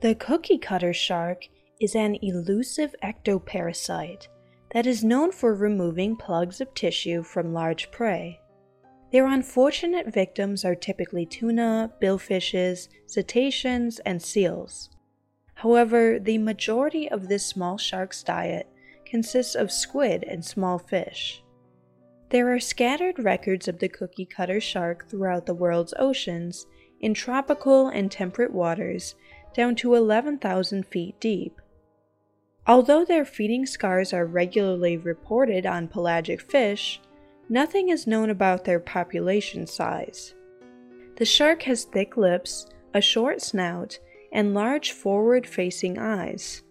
The cookie cutter shark is an elusive ectoparasite that is known for removing plugs of tissue from large prey. Their unfortunate victims are typically tuna, billfishes, cetaceans, and seals. However, the majority of this small shark's diet consists of squid and small fish. There are scattered records of the cookie cutter shark throughout the world's oceans, in tropical and temperate waters, down to 11,000 feet deep. Although their feeding scars are regularly reported on pelagic fish, nothing is known about their population size. The shark has thick lips, a short snout, and large forward facing eyes.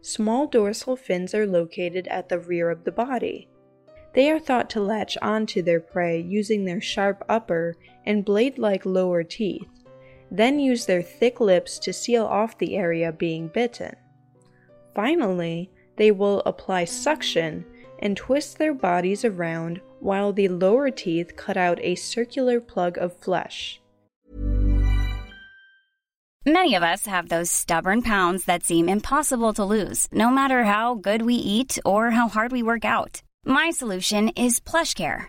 Small dorsal fins are located at the rear of the body. They are thought to latch onto their prey using their sharp upper and blade like lower teeth, then use their thick lips to seal off the area being bitten. Finally, they will apply suction and twist their bodies around while the lower teeth cut out a circular plug of flesh. Many of us have those stubborn pounds that seem impossible to lose, no matter how good we eat or how hard we work out. My solution is PlushCare.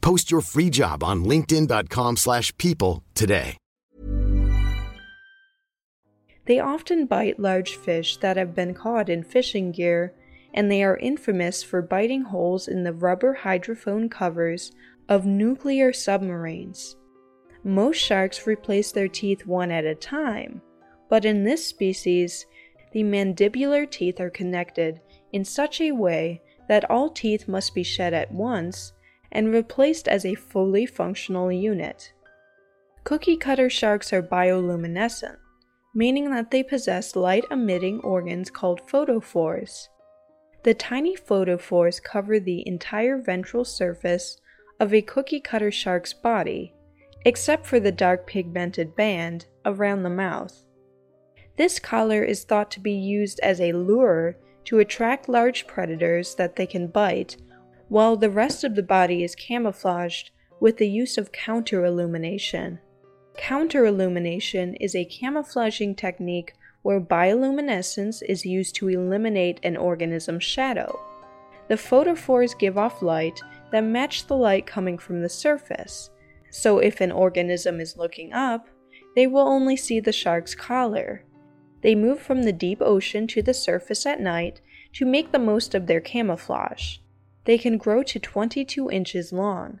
Post your free job on linkedin.com/people slash people today. They often bite large fish that have been caught in fishing gear, and they are infamous for biting holes in the rubber hydrophone covers of nuclear submarines. Most sharks replace their teeth one at a time, but in this species, the mandibular teeth are connected in such a way that all teeth must be shed at once and replaced as a fully functional unit. Cookie cutter sharks are bioluminescent, meaning that they possess light emitting organs called photophores. The tiny photophores cover the entire ventral surface of a cookie cutter shark's body, except for the dark pigmented band around the mouth. This collar is thought to be used as a lure to attract large predators that they can bite, while the rest of the body is camouflaged with the use of counter illumination. Counter illumination is a camouflaging technique where bioluminescence is used to eliminate an organism's shadow. The photophores give off light that match the light coming from the surface. So if an organism is looking up, they will only see the shark's collar. They move from the deep ocean to the surface at night to make the most of their camouflage. They can grow to 22 inches long.